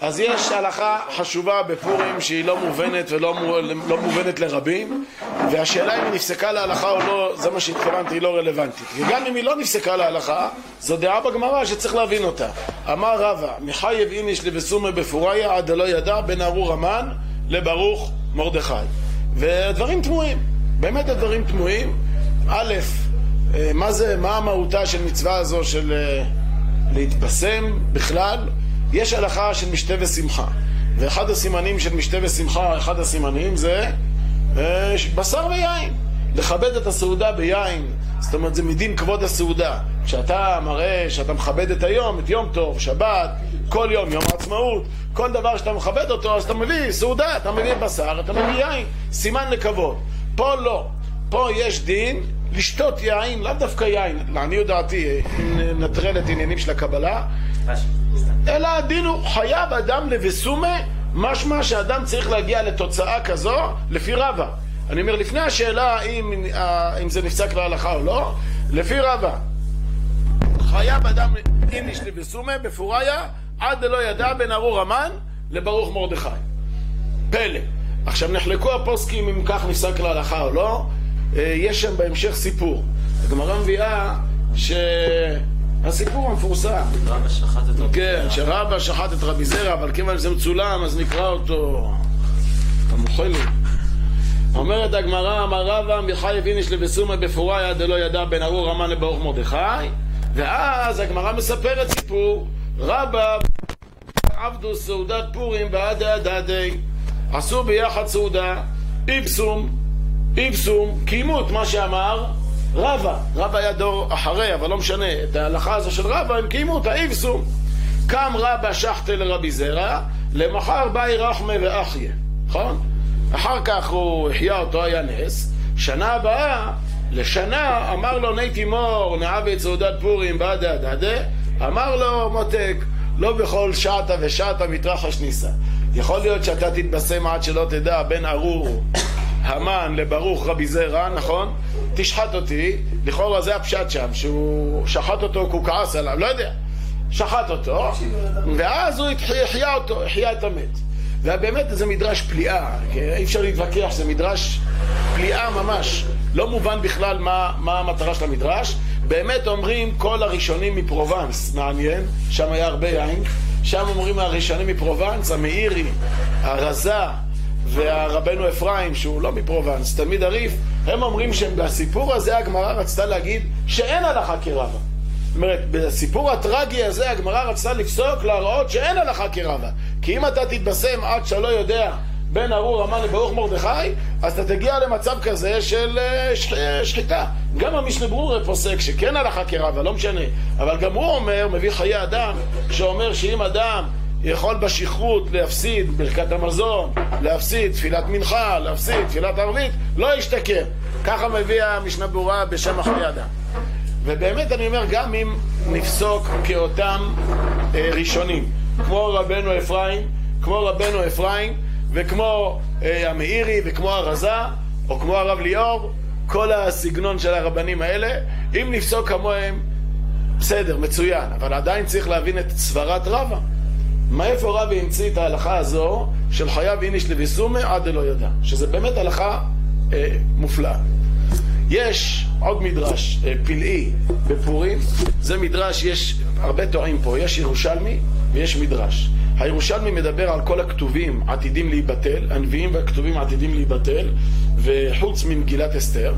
אז יש הלכה חשובה בפורים שהיא לא מובנת ולא לא מובנת לרבים והשאלה אם היא נפסקה להלכה או לא, זה מה שהתכוונתי, היא לא רלוונטית. וגם אם היא לא נפסקה להלכה, זו דעה בגמרא שצריך להבין אותה. אמר רבא, מחייב איניש לבסומי בפוריה עד הלא ידע בין ארור המן לברוך מרדכי. ודברים תמוהים, באמת הדברים תמוהים. א', מה זה, מה המהותה של מצווה הזו של להתבשם בכלל יש הלכה של משתה ושמחה. ואחד הסימנים של משתה ושמחה, אחד הסימנים זה אה, בשר ויין. לכבד את הסעודה ביין. זאת אומרת זה מדין כבוד הסעודה. כשאתה מראה שאתה מכבד את היום, את יום טוב, שבת, כל יום, יום העצמאות כל דבר שאתה מכבד אותו אז אתה מביא סעודה, אתה מביא בשר, אתה מביא יין. סימן לכבוד. פה לא, פה יש דין לשתות יין, לאו דווקא יין, לעניות דעתי, אם נטרל את עניינים של הקבלה אלא הדין הוא חייב אדם לבסומה משמע שאדם צריך להגיע לתוצאה כזו לפי רבא. אני אומר לפני השאלה אם, אם זה נפסק להלכה או לא לפי רבא חייב אדם אם יש לבסומה בפוריה עד לא ידע בין ארור המן לברוך מרדכי. פלא. עכשיו נחלקו הפוסקים אם כך נפסק להלכה או לא. יש שם בהמשך סיפור. הגמרא מביאה ש... הסיפור המפורסם. רבא שחט את רבי כן, שרבא שחט את רבי זרע, אבל כיוון שזה מצולם, אז נקרא אותו המוחלת. אומרת הגמרא, אמר רבא, מחי הביניש לבסומא בפוריה דלא ידע בין ארור המן לברוך מרדכי, ואז הגמרא מספרת סיפור, רבא עבדו סעודת פורים בעדי הדדי, עשו ביחד סעודה, איפסום, איפסום, קיימו את מה שאמר רבא, רבא היה דור אחרי, אבל לא משנה, את ההלכה הזו של רבא הם קיימו אותה, איבסו. קם רבא שחטה לרבי זרע, למחר באי רחמה ואחיה, נכון? אחר כך הוא החיה אותו, היה נס, שנה הבאה, לשנה, אמר לו ני תימור, נעבי את סעודת פורים בעדה דדה, אמר לו מותק, לא בכל שעתה ושעתה מתרחש ניסה. יכול להיות שאתה תתבשם עד שלא תדע בין ארור המן לברוך רבי זרע, נכון? תשחט אותי, לכאורה זה הפשט שם, שהוא שחט אותו כי הוא כעס עליו, לא יודע, שחט אותו, ואז הוא החיה אותו, החיה את המת. ובאמת זה מדרש פליאה, אי אפשר להתווכח, זה מדרש פליאה ממש, לא מובן בכלל מה, מה המטרה של המדרש. באמת אומרים כל הראשונים מפרובנס, מעניין, שם היה הרבה יין, שם אומרים הראשונים מפרובנס, המאירי, הרזה, והרבנו אפרים, שהוא לא מפרובנס, תלמיד הריף, הם אומרים שבסיפור הזה הגמרא רצתה להגיד שאין הלכה כרבה. זאת אומרת, בסיפור הטרגי הזה הגמרא רצתה לפסוק להראות שאין הלכה כרבה. כי אם אתה תתבשם עד שאתה לא יודע בין ארור המן לברוך מרדכי, אז אתה תגיע למצב כזה של שחיטה. גם המשנה ברורה פוסק שכן הלכה כרבה, לא משנה. אבל גם הוא אומר, מביא חיי אדם, שאומר שאם אדם יכול בשכרות להפסיד ברכת המזון, להפסיד תפילת מנחה, להפסיד תפילת ערבית, לא ישתכר. ככה מביא המשנה ברורה בשם אחרי אדם. ובאמת אני אומר, גם אם נפסוק כאותם אה, ראשונים, כמו רבנו אפרים, כמו רבנו אפרים, וכמו אה, המאירי, וכמו הרזה, או כמו הרב ליאור, כל הסגנון של הרבנים האלה, אם נפסוק כמוהם, בסדר, מצוין, אבל עדיין צריך להבין את סברת רבא. מאיפה רבי המציא את ההלכה הזו של חייב איניש לביסומי עד דלא ידע, שזה באמת הלכה אה, מופלאה. יש עוד מדרש אה, פלאי בפורים, זה מדרש, יש הרבה טועים פה, יש ירושלמי ויש מדרש. הירושלמי מדבר על כל הכתובים עתידים להיבטל, הנביאים והכתובים עתידים להיבטל, וחוץ ממגילת אסתר,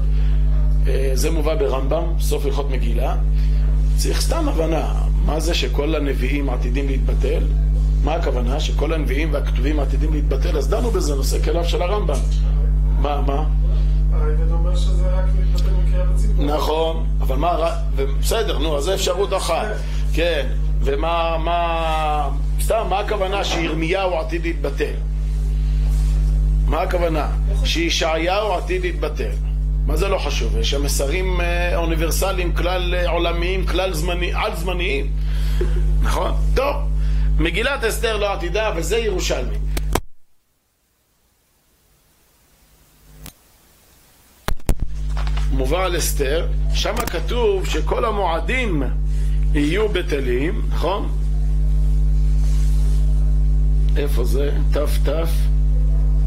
אה, זה מובא ברמב"ם, סוף הלכות מגילה, צריך סתם הבנה, מה זה שכל הנביאים עתידים להתבטל? מה הכוונה? שכל הנביאים והכתובים עתידים להתבטל? אז דנו בזה, נושא כליו של הרמב"ם. מה, מה? הרייבד אומר שזה רק מתבטל מקריאת הציבור. נכון, אבל מה, בסדר, נו, אז זו אפשרות אחת. כן, ומה, מה, סתם, מה הכוונה שירמיהו עתיד להתבטל? מה הכוונה? שישעיהו עתיד להתבטל. מה זה לא חשוב? יש שם מסרים אוניברסליים, כלל עולמיים, כלל זמני, על זמניים. נכון? טוב. מגילת אסתר לא עתידה, וזה ירושלמי. מובא על אסתר, שם כתוב שכל המועדים יהיו בטלים, נכון? איפה זה? תת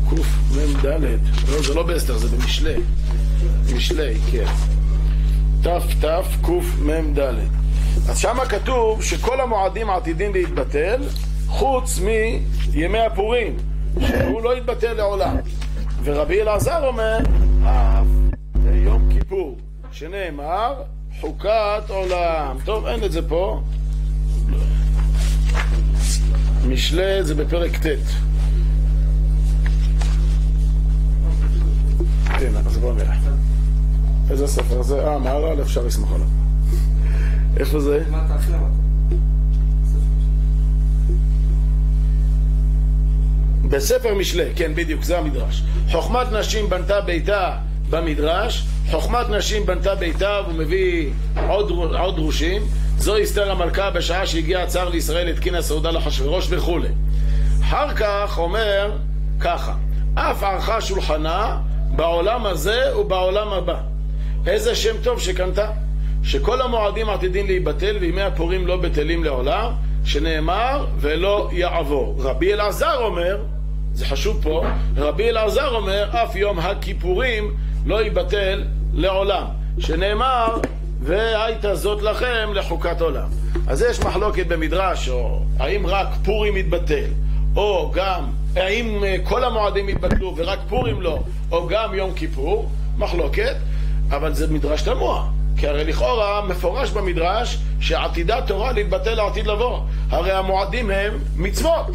קמ"ד. לא, זה לא באסתר, זה במשלי. משלי, כן. תת קמ"ד. אז שמה כתוב שכל המועדים עתידים להתבטל, חוץ מימי הפורים, שהוא לא יתבטל לעולם. ורבי אלעזר אומר, אף יום כיפור, שנאמר, חוקת עולם. טוב, אין את זה פה. משלי זה בפרק ט'. כן, אז בואו נראה. איזה ספר זה? אה, מהר"ל, אפשר לסמוך עליו. איפה זה? בספר משלי, כן, בדיוק, זה המדרש. חוכמת נשים בנתה ביתה במדרש, חוכמת נשים בנתה ביתה, והוא מביא עוד, עוד דרושים. זו אסתר המלכה בשעה שהגיע הצער לישראל, התקינה סעודה לאחשוורוש וכולי. אחר כך אומר ככה, אף ערכה שולחנה בעולם הזה ובעולם הבא. איזה שם טוב שקנתה. שכל המועדים עתידים להיבטל וימי הפורים לא בטלים לעולם, שנאמר ולא יעבור. רבי אלעזר אומר, זה חשוב פה, רבי אלעזר אומר, אף יום הכיפורים לא ייבטל לעולם, שנאמר והייתה זאת לכם לחוקת עולם. אז יש מחלוקת במדרש, או האם רק פורים יתבטל, או גם, האם אה, כל המועדים יתבטלו ורק פורים לא, או גם יום כיפור, מחלוקת, אבל זה מדרש תמוה. כי הרי לכאורה מפורש במדרש שעתידה תורה להתבטל לעתיד לבוא. הרי המועדים הם מצוות.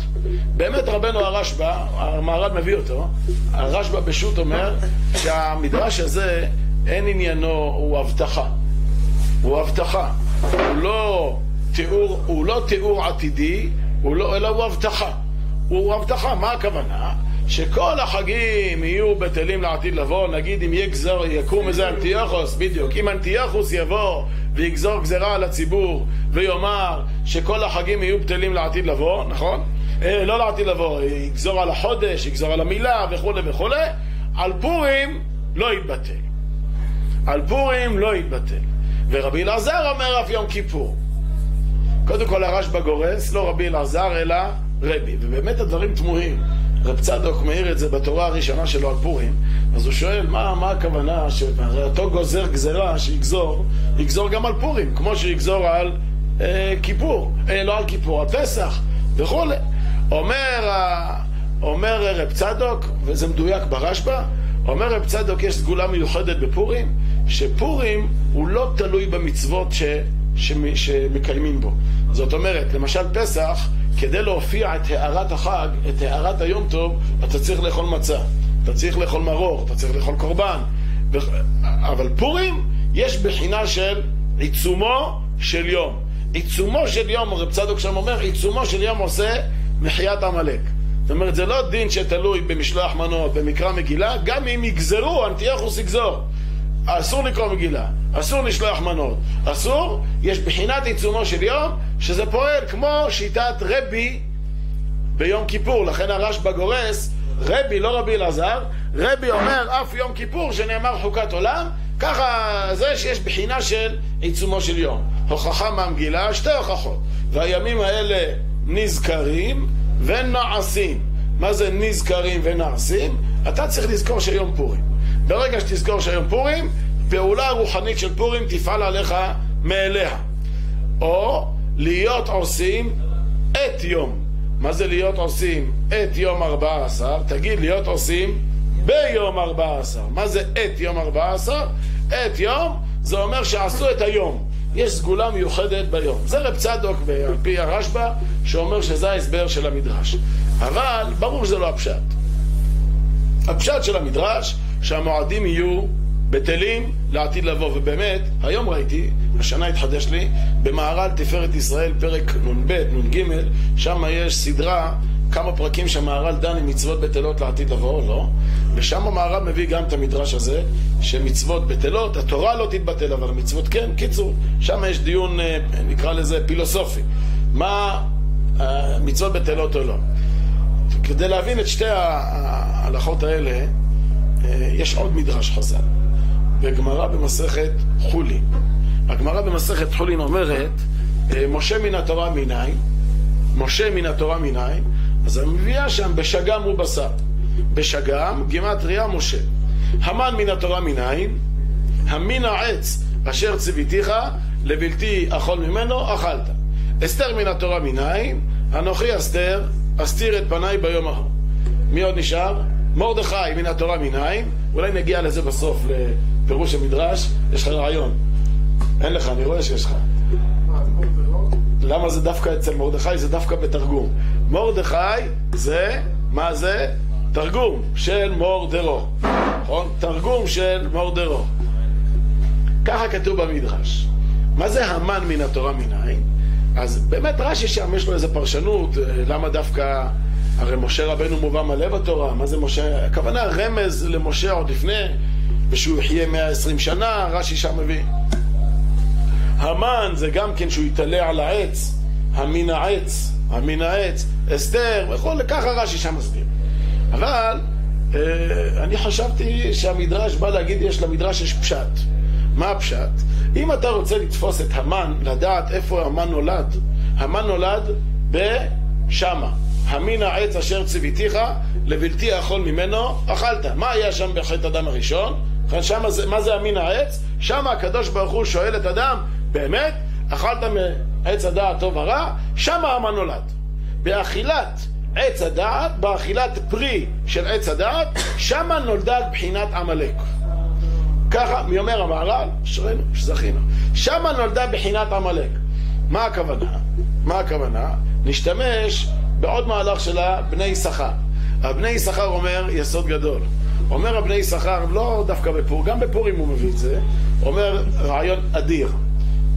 באמת רבנו הרשב"א, המהר"ל מביא אותו, הרשב"א בשו"ת אומר שהמדרש הזה אין עניינו, הוא הבטחה. הוא הבטחה. הוא לא תיאור, הוא לא תיאור עתידי, הוא לא, אלא הוא הבטחה. הוא הבטחה, מה הכוונה? שכל החגים יהיו בטלים לעתיד לבוא, נגיד אם יגזור, יקום איזה אנטיוכוס, בדיוק, אם אנטיוכוס יבוא ויגזור גזרה על הציבור ויאמר שכל החגים יהיו בטלים לעתיד לבוא, נכון? אה, לא לעתיד לבוא, יגזור על החודש, יגזור על המילה וכולי וכולי, על פורים לא יתבטל. על פורים לא יתבטל. ורבי אלעזר אומר אף יום כיפור. קודם כל הרשב"א גורס, לא רבי אלעזר אלא רבי, ובאמת הדברים תמוהים. רב צדוק מעיר את זה בתורה הראשונה שלו על פורים, אז הוא שואל מה, מה הכוונה, שהרי אותו גוזר גזרה שיגזור, יגזור גם על פורים, כמו שיגזור על אה, כיפור, אה, לא על כיפור, על פסח וכולי. אומר, אומר רב צדוק, וזה מדויק ברשב"א, אומר רב צדוק יש סגולה מיוחדת בפורים, שפורים הוא לא תלוי במצוות ש, ש, שמקיימים בו. זאת אומרת, למשל פסח, כדי להופיע את הארת החג, את הארת היום טוב, אתה צריך לאכול מצה, אתה צריך לאכול מרור, אתה צריך לאכול קורבן. אבל פורים, יש בחינה של עיצומו של יום. עיצומו של יום, רב צדוק שם אומר, עיצומו של יום עושה מחיית עמלק. זאת אומרת, זה לא דין שתלוי במשלוח מנות, במקרא מגילה, גם אם יגזרו, אנטיוכוס יגזור. אסור לקרוא מגילה, אסור לשלוח מנות, אסור, יש בחינת עיצומו של יום, שזה פועל כמו שיטת רבי ביום כיפור, לכן הרשב"א גורס, רבי, לא רבי אלעזר, רבי אומר אף יום כיפור שנאמר חוקת עולם, ככה זה שיש בחינה של עיצומו של יום. הוכחה מהמגילה, שתי הוכחות. והימים האלה נזכרים ונעשים. מה זה נזכרים ונעשים? אתה צריך לזכור שיום פורים. ברגע שתזכור שהיום פורים, פעולה רוחנית של פורים תפעל עליך מאליה. או להיות עושים את יום. מה זה להיות עושים את יום ארבע עשר? תגיד להיות עושים ביום ארבע עשר. מה זה את יום ארבע עשר? את יום זה אומר שעשו את היום. יש סגולה מיוחדת ביום. זה רב צדוק על פי הרשב"א שאומר שזה ההסבר של המדרש. אבל ברור שזה לא הפשט. הפשט של המדרש שהמועדים יהיו בטלים לעתיד לבוא. ובאמת, היום ראיתי, השנה התחדש לי, במהר"ל תפארת ישראל, פרק נ"ב, נ"ג, שם יש סדרה, כמה פרקים שהמהר"ל דן עם מצוות בטלות לעתיד לבוא, לא? ושם המהר"ל מביא גם את המדרש הזה, שמצוות בטלות, התורה לא תתבטל, אבל המצוות כן. קיצור, שם יש דיון, אה, נקרא לזה פילוסופי. מה אה, מצוות בטלות או לא. כדי להבין את שתי ההלכות האלה, יש עוד מדרש חז"ל, בגמרא במסכת חולין. הגמרא במסכת חולין אומרת, אה, משה מן התורה מניין, משה מן התורה מנין? אז היא מביאה שם בשגם ובשר. בשגם, גימטריה משה. המן מן התורה מנין? המין העץ אשר ציוויתיך לבלתי אכול ממנו, אכלת. אסתר מן התורה מנין? אנוכי אסתר, אסתיר את פניי ביום ההוא. מי עוד נשאר? מרדכי מן התורה מנין? אולי נגיע לזה בסוף, לפירוש המדרש. יש לך רעיון. אין לך, אני רואה שיש לך. למה זה דווקא אצל מרדכי? זה דווקא בתרגום. מרדכי זה, מה זה? תרגום של מורדרו. נכון? תרגום של מורדרו. ככה כתוב במדרש. מה זה המן מן התורה מנין? אז באמת רש"י שם יש לו איזה פרשנות, אה, למה דווקא, הרי משה רבנו מובא מלא בתורה, מה זה משה? הכוונה רמז למשה עוד לפני, ושהוא יחיה 120 שנה, רש"י שם מביא. המן זה גם כן שהוא יתעלה על העץ, המין העץ, המין העץ, אסתר, וכל, ככה רש"י שם מסביר. אבל אה, אני חשבתי שהמדרש בא להגיד, יש למדרש יש פשט. מה הפשט? אם אתה רוצה לתפוס את המן, לדעת איפה המן נולד, המן נולד בשמה. המין העץ אשר ציוויתיך, לבלתי אכול ממנו, אכלת. מה היה שם בחטא אדם הראשון? זה, מה זה המין העץ? שם הקדוש ברוך הוא שואל את אדם, באמת? אכלת מעץ הדעת טוב ורע? שם המן נולד. באכילת עץ הדעת, באכילת פרי של עץ הדעת, שמה נולדה בחינת עמלק. ככה, מי אומר המהר"ל? אשרינו, שזכינו. שמה נולדה בחינת עמלק. מה הכוונה? מה הכוונה? נשתמש בעוד מהלך של הבני יששכר. הבני יששכר אומר יסוד גדול. אומר הבני יששכר, לא דווקא בפור, גם בפורים הוא מביא את זה, אומר רעיון אדיר.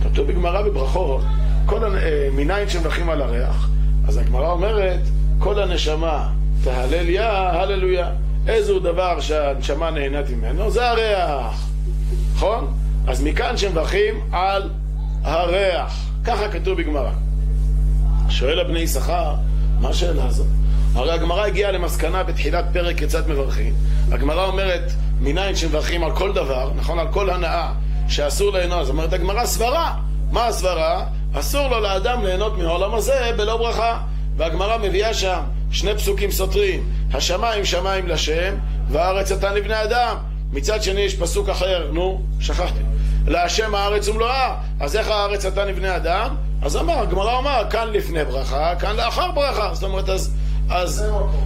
כתוב בגמרא בברכות, כל. אה, מניין שמברכים על הריח, אז הגמרא אומרת, כל הנשמה תהלל יא, הללויה. איזהו דבר שהנשמה נהנית ממנו? זה הריח, נכון? אז מכאן שמברכים על הריח. ככה כתוב בגמרא. שואל הבני יששכר, מה השאלה הזאת? הרי הגמרא הגיעה למסקנה בתחילת פרק כיצד מברכים. הגמרא אומרת, מניין שמברכים על כל דבר, נכון? על כל הנאה, שאסור ליהנות. אז אומרת הגמרא, סברה. מה הסברה? אסור לו לאדם ליהנות מהעולם הזה בלא ברכה. והגמרא מביאה שם שני פסוקים סותרים, השמיים שמיים לשם, והארץ נתן לבני אדם. מצד שני יש פסוק אחר, נו, שכחתי. להשם הארץ ומלואה, אז איך הארץ נתן לבני אדם? אז אמר, הגמרא אמר, כאן לפני ברכה, כאן לאחר ברכה. זאת אומרת, אז, אז,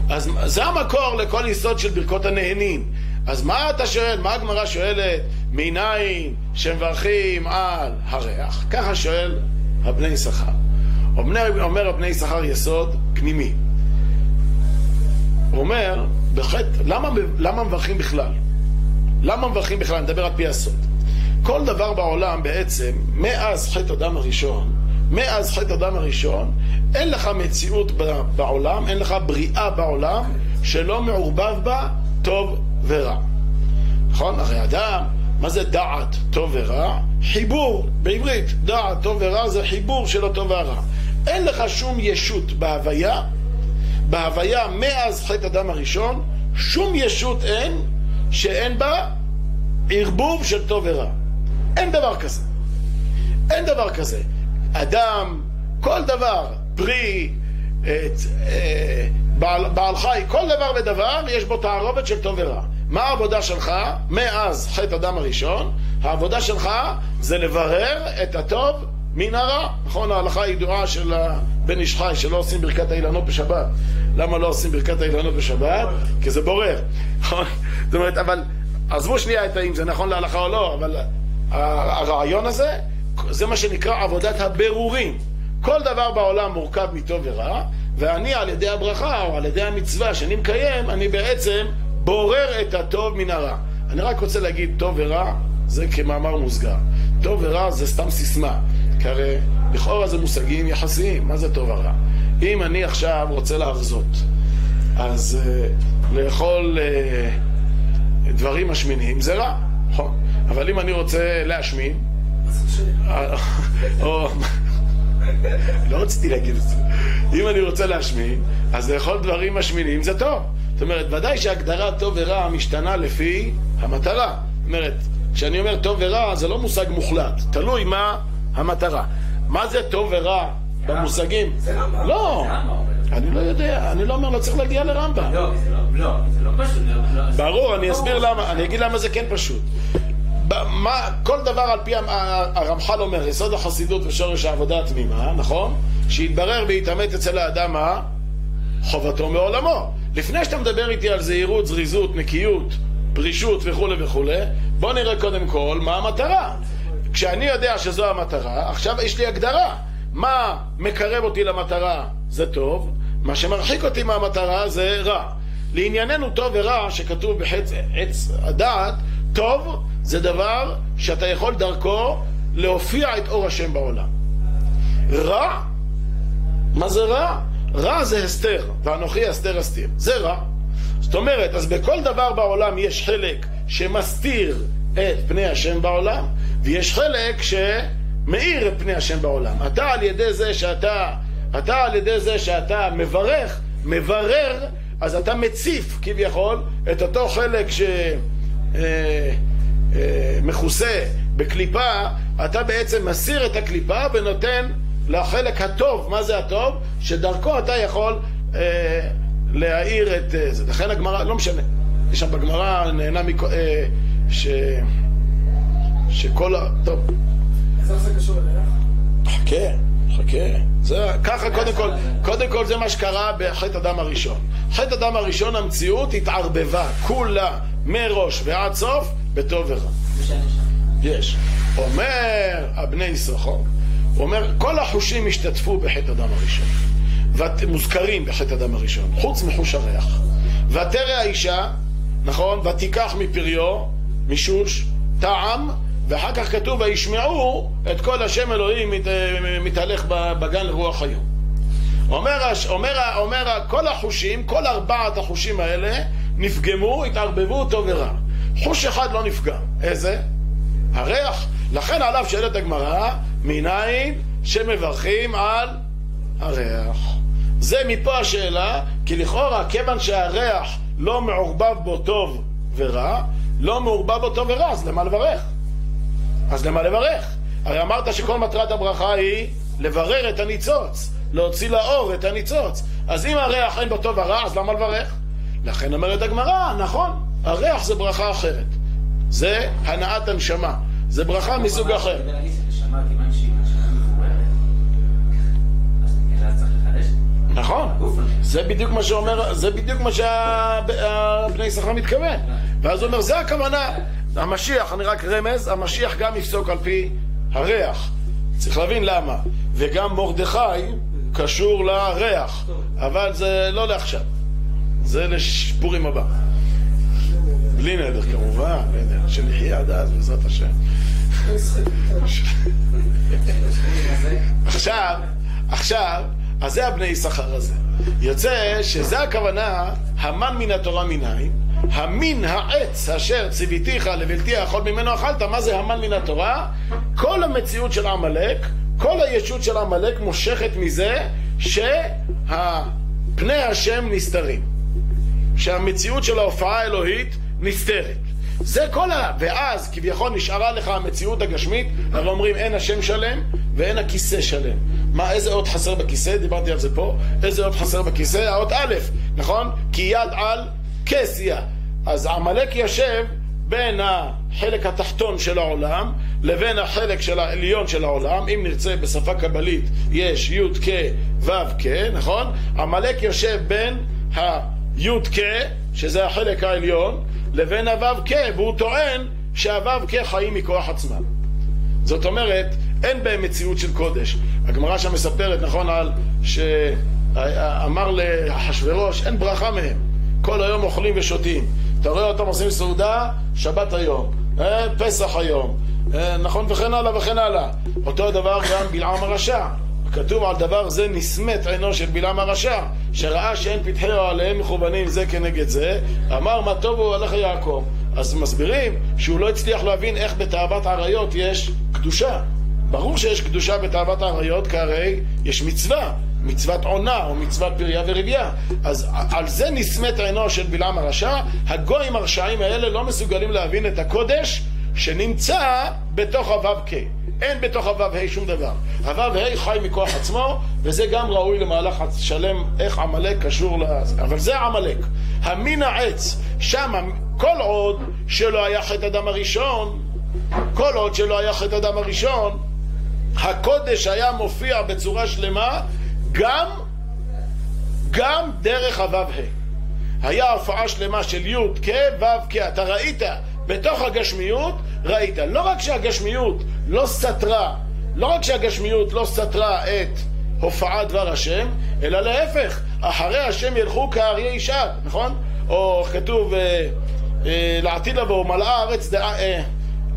אז, אז זה המקור לכל יסוד של ברכות הנהנים. אז מה אתה שואל? מה הגמרא שואלת? מניין שמברכים על הריח? ככה שואל הבני יששכר. אומר, אומר הבני יששכר יסוד פנימי. הוא אומר, בחטא, למה, למה מברכים בכלל? למה מברכים בכלל? אני מדבר על פי הסוד. כל דבר בעולם בעצם, מאז חטא אדם הראשון, מאז חטא אדם הראשון, אין לך מציאות בעולם, אין לך בריאה בעולם, שלא מעורבב בה טוב ורע. נכון? הרי אדם, מה זה דעת טוב ורע? חיבור, בעברית, דעת טוב ורע זה חיבור של הטוב והרע. אין לך שום ישות בהוויה בהוויה מאז חטא אדם הראשון, שום ישות אין שאין בה ערבוב של טוב ורע. אין דבר כזה. אין דבר כזה. אדם, כל דבר, פרי, את, אה, בעל, בעל חי, כל דבר ודבר יש בו תערובת של טוב ורע. מה העבודה שלך מאז חטא אדם הראשון? העבודה שלך זה לברר את הטוב מן הרע. נכון, ההלכה הידועה של בן איש חי שלא עושים ברכת האילנות בשבת. למה לא עושים ברכת האילנות בשבת? כי זה בורר. נכון? זאת אומרת, אבל עזבו שנייה את האם זה נכון להלכה או לא, אבל הרעיון הזה, זה מה שנקרא עבודת הבירורים. כל דבר בעולם מורכב מטוב ורע, ואני על ידי הברכה או על ידי המצווה שאני מקיים, אני בעצם בורר את הטוב מן הרע. אני רק רוצה להגיד, טוב ורע זה כמאמר מוסגר. טוב ורע זה סתם סיסמה. כי הרי לכאורה זה מושגים יחסיים, מה זה טוב ורע? אם אני עכשיו רוצה להרזות, אז uh, לאכול uh, דברים משמינים זה רע, נכון? אבל אם אני רוצה להשמין. לא רציתי להגיד את זה. אם אני רוצה להשמין, אז לאכול דברים משמינים זה טוב. זאת אומרת, ודאי שהגדרה טוב ורע משתנה לפי המטרה. זאת אומרת, כשאני אומר טוב ורע, זה לא מושג מוחלט. תלוי מה המטרה. מה זה טוב ורע במושגים. זה רמב"ם. לא, זה רמב"ם אומר. אני לא יודע, אני לא אומר לא צריך להגיע לרמב"ם. לא, זה לא, לא, לא פשוט. לא- לא- ברור, אני אסביר. למה, אני אגיד למה זה כן פשוט. מה, כל דבר על פי הרמח"ל אומר, יסוד החסידות ושורש העבודה התמימה, נכון? שיתברר ויתעמת אצל האדם מה? חובתו מעולמו. לפני שאתה מדבר איתי על זהירות, זריזות, נקיות, פרישות וכולי וכולי, בוא נראה קודם כל מה המטרה. כשאני יודע שזו המטרה, עכשיו יש לי הגדרה. מה מקרב אותי למטרה זה טוב, מה שמרחיק אותי מהמטרה זה רע. לענייננו טוב ורע, שכתוב בחץ עץ הדעת, טוב זה דבר שאתה יכול דרכו להופיע את אור השם בעולם. רע מה זה רע? רע זה הסתר, ואנוכי הסתר אסתיר. זה רע. זאת אומרת, אז בכל דבר בעולם יש חלק שמסתיר את פני השם בעולם, ויש חלק שמאיר את פני השם בעולם. אתה על ידי זה שאתה, אתה על ידי זה שאתה מברך, מברר, אז אתה מציף כביכול את אותו חלק ש... אה, אה, מכוסה בקליפה, אתה בעצם מסיר את הקליפה ונותן לחלק הטוב, מה זה הטוב? שדרכו אתה יכול אה, להאיר את אה, זה. לכן הגמרא, לא משנה, יש שם בגמרא נהנה מכל... אה, ש... שכל ה... טוב, איך זה קשור אליה? חכה, חכה. זה, ככה קודם כל, קודם כל זה מה שקרה בחטא הדם הראשון. חטא הדם הראשון המציאות התערבבה, כולה, מראש ועד סוף, בטוב ורע. יש. אומר הבני יששכר, הוא אומר, כל החושים השתתפו בחטא הדם הראשון. ומוזכרים בחטא הדם הראשון, חוץ מחוש הריח. ותרא האישה, נכון? ותיקח מפריו, משוש, טעם, ואחר כך כתוב, וישמעו את כל השם אלוהים מת, מתהלך בגן לרוח היום. אומר, אומר, אומר, כל החושים, כל ארבעת החושים האלה נפגמו, התערבבו טוב ורע. חוש אחד לא נפגם. איזה? הריח. לכן עליו שואלת הגמרא, מניין שמברכים על הריח. זה מפה השאלה, כי לכאורה, כיוון שהריח לא מעורבב בו טוב ורע, לא מעורבב בו טוב ורע, אז למה לברך? אז למה לברך? הרי אמרת שכל מטרת הברכה היא לברר את הניצוץ, להוציא לאור את הניצוץ. אז אם הריח אין בו טוב ורע, אז למה לברך? לכן אומרת הגמרא, נכון, הריח זה ברכה אחרת. זה הנעת הנשמה. זה ברכה מסוג אחר. נכון. הזה. זה בדיוק מה שאומר, זה בדיוק מה שהבני יששכר מתכוון. ואז הוא אומר, זה הכוונה. המשיח, אני רק רמז, המשיח גם יפסוק על פי הריח. צריך להבין למה. וגם מרדכי קשור לריח. אבל זה לא לעכשיו. זה לשפורים הבא. בלי נדר כמובן, נדר. שנחיה עד אז, בעזרת השם. עכשיו, עכשיו, אז זה הבני יששכר הזה. יוצא שזה הכוונה, המן מן התורה מנין, המין העץ אשר ציוויתיך לבלתי האכול ממנו אכלת, מה זה המן מן התורה? כל המציאות של עמלק, כל הישות של עמלק מושכת מזה שהפני השם נסתרים. שהמציאות של ההופעה האלוהית נסתרת. זה כל ה... ואז כביכול נשארה לך המציאות הגשמית, הרי אומרים אין השם שלם ואין הכיסא שלם. מה, איזה אות חסר בכיסא? דיברתי על זה פה. איזה אות חסר בכיסא? האות א', נכון? כי יד על כסיה. אז עמלק יושב בין החלק התחתון של העולם לבין החלק של העליון של העולם, אם נרצה בשפה קבלית יש י' כ' ו' כ', נכון? עמלק יושב בין הי' כ', שזה החלק העליון, לבין הו' כ', והוא טוען שהו' כ' חיים מכוח עצמם. זאת אומרת, אין בהם מציאות של קודש. הגמרא שם מספרת, נכון, על שאמר לאחשוורוש, אין ברכה מהם. כל היום אוכלים ושותים. אתה רואה אותם עושים סעודה, שבת היום, אה, פסח היום, אה, נכון, וכן הלאה וכן הלאה. אותו דבר גם בלעם הרשע. כתוב על דבר זה נסמת עינו של בלעם הרשע, שראה שאין פתחי אוהליהם מכוונים זה כנגד זה, אמר מה טוב הוא הלך יעקב. אז מסבירים שהוא לא הצליח להבין איך בתאוות עריות יש קדושה. ברור שיש קדושה בתאוות העריות, כי הרי יש מצווה, מצוות עונה או מצוות פריה ורבייה. אז על זה נסמת עינו של בלעם הרשע, הגויים הרשעים האלה לא מסוגלים להבין את הקודש שנמצא בתוך הו"ק. אין בתוך הו"ה שום דבר. הו"ה חי מכוח עצמו, וזה גם ראוי למהלך שלם איך עמלק קשור לזה. אבל זה עמלק. המין העץ, שם כל עוד שלא היה חטא אדם הראשון, כל עוד שלא היה חטא אדם הראשון, הקודש היה מופיע בצורה שלמה גם, גם דרך הו"ה. היה הופעה שלמה של י' כ' כ', אתה ראית בתוך הגשמיות, ראית. לא רק שהגשמיות לא סתרה, לא רק שהגשמיות לא סתרה את הופעת דבר השם, אלא להפך, אחרי השם ילכו כאריה ישאל, נכון? או כתוב אה, אה, לעתיד לבוא, מלאה הארץ דעה, אה,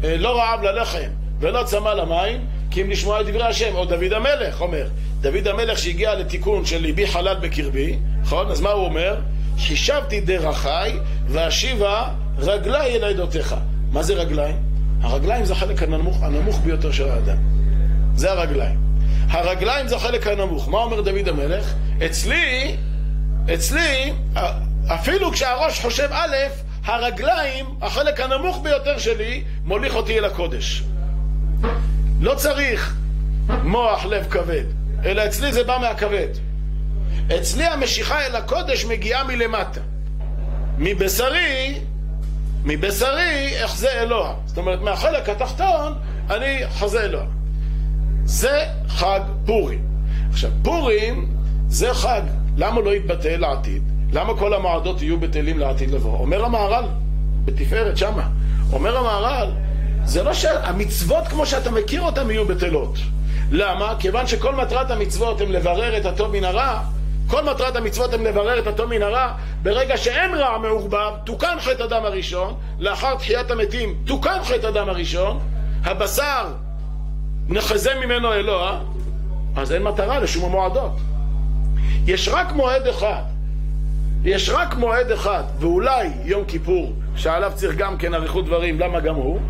אה, לא רעב ללחם ולא צמא למים, כי אם לשמוע את דברי השם, או דוד המלך אומר, דוד המלך שהגיע לתיקון של ליבי חלל בקרבי, נכון? אז מה הוא אומר? חישבתי דרכי ואשיבה רגלי אל עדותיך. מה זה רגליים? הרגליים זה החלק הנמוך, הנמוך ביותר של האדם. זה הרגליים. הרגליים זה החלק הנמוך. מה אומר דוד המלך? אצלי, אצלי, אפילו כשהראש חושב א', הרגליים, החלק הנמוך ביותר שלי, מוליך אותי אל הקודש. לא צריך מוח לב כבד, אלא אצלי זה בא מהכבד. אצלי המשיכה אל הקודש מגיעה מלמטה. מבשרי, מבשרי אחזה אלוה. זאת אומרת, מהחלק התחתון אני חזה אלוה. זה חג פורים. עכשיו, פורים זה חג, למה לא יתבטל לעתיד? למה כל המועדות יהיו בטלים לעתיד לבוא? אומר המהר"ל, בתפארת שמה, אומר המהר"ל, זה לא שהמצוות כמו שאתה מכיר אותן יהיו בטלות. למה? כיוון שכל מטרת המצוות הם לברר את הטוב מן הרע, כל מטרת המצוות הם לברר את הטוב מן הרע, ברגע שאין רע מעורבב, תוקן חטא אדם הראשון, לאחר תחיית המתים, תוקן חטא אדם הראשון, הבשר נחזה ממנו אלוה, אז אין מטרה לשום המועדות. יש רק מועד אחד, יש רק מועד אחד, ואולי יום כיפור, שעליו צריך גם כן אריכות דברים, למה גם הוא?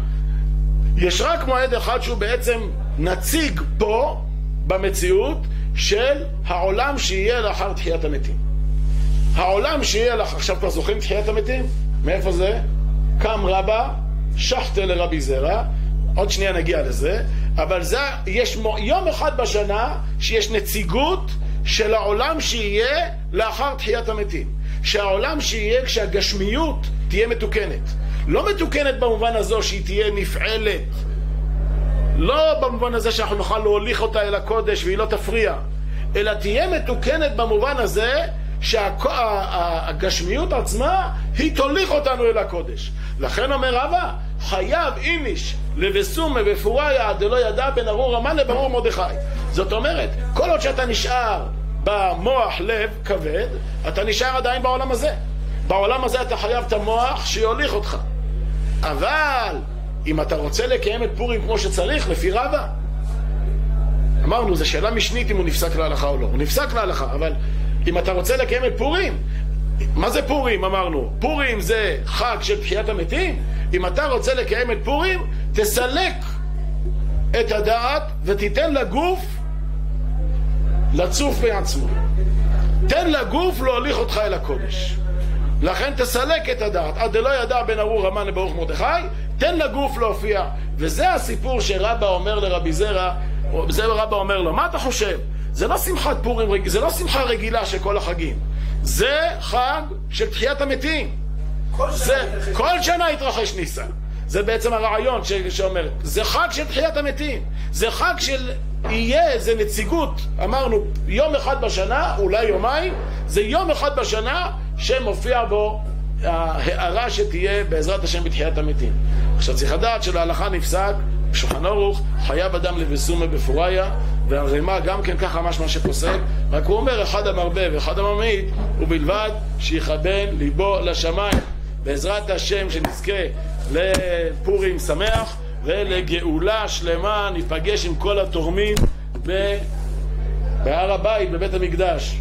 יש רק מועד אחד שהוא בעצם נציג פה, במציאות, של העולם שיהיה לאחר תחיית המתים. העולם שיהיה לאחר... עכשיו כבר זוכרים תחיית המתים? מאיפה זה? קם רבא, שחטה לרבי זרע, עוד שנייה נגיע לזה, אבל זה, יש יום אחד בשנה שיש נציגות של העולם שיהיה לאחר תחיית המתים. שהעולם שיהיה כשהגשמיות תהיה מתוקנת. לא מתוקנת במובן הזו שהיא תהיה נפעלת, לא במובן הזה שאנחנו נוכל להוליך אותה אל הקודש והיא לא תפריע, אלא תהיה מתוקנת במובן הזה שהגשמיות עצמה היא תוליך אותנו אל הקודש. לכן אומר רבא, חייב איניש לבסומה בפוריה דלא ידע בין ארור המן לברור מרדכי. זאת אומרת, כל עוד שאתה נשאר במוח לב כבד, אתה נשאר עדיין בעולם הזה. בעולם הזה אתה חייב את המוח שיוליך אותך. אבל אם אתה רוצה לקיים את פורים כמו שצריך, לפי רבא, אמרנו, זו שאלה משנית אם הוא נפסק להלכה או לא. הוא נפסק להלכה, אבל אם אתה רוצה לקיים את פורים, מה זה פורים? אמרנו, פורים זה חג של תחיית המתים. אם אתה רוצה לקיים את פורים, תסלק את הדעת ותיתן לגוף לצוף בעצמו. תן לגוף להוליך אותך אל הקודש. לכן תסלק את הדעת. עד דלא ידע בין ארור המן לברוך מרדכי, תן לגוף להופיע. וזה הסיפור שרבא אומר לרבי זרע, זה רבא אומר לו, מה אתה חושב? זה לא שמחת פורים, זה לא שמחה רגילה של כל החגים. זה חג של תחיית המתים. כל זה, שנה כל שנה התרחש ניסן. זה בעצם הרעיון ש, שאומר, זה חג של תחיית המתים. זה חג של יהיה איזה נציגות, אמרנו, יום אחד בשנה, אולי יומיים, זה יום אחד בשנה שמופיע בו ההערה שתהיה בעזרת השם בתחיית המתים. עכשיו צריך לדעת שלהלכה נפסק, בשולחן ערוך, חייב אדם לבסומה בפוריה, והרימה גם כן ככה משמע שפוסק, רק הוא אומר אחד המרבה ואחד הממעיט, ובלבד שיכוון ליבו לשמיים. בעזרת השם שנזכה לפורים שמח ולגאולה שלמה, ניפגש עם כל התורמים בהר הבית, בבית המקדש.